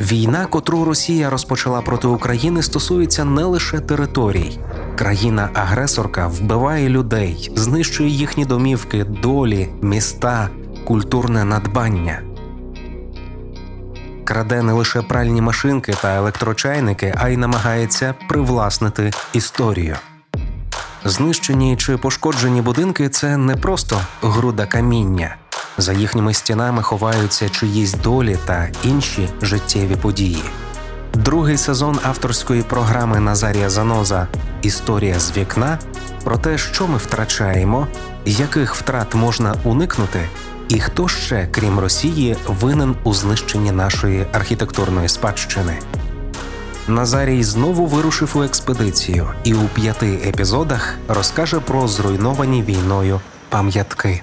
Війна, котру Росія розпочала проти України, стосується не лише територій. Країна-агресорка вбиває людей, знищує їхні домівки, долі, міста, культурне надбання. Краде не лише пральні машинки та електрочайники, а й намагається привласнити історію. Знищені чи пошкоджені будинки це не просто груда каміння. За їхніми стінами ховаються чиїсь долі та інші життєві події. Другий сезон авторської програми Назарія Заноза Історія з вікна про те, що ми втрачаємо, яких втрат можна уникнути, і хто ще, крім Росії, винен у знищенні нашої архітектурної спадщини. Назарій знову вирушив у експедицію і у п'яти епізодах розкаже про зруйновані війною пам'ятки.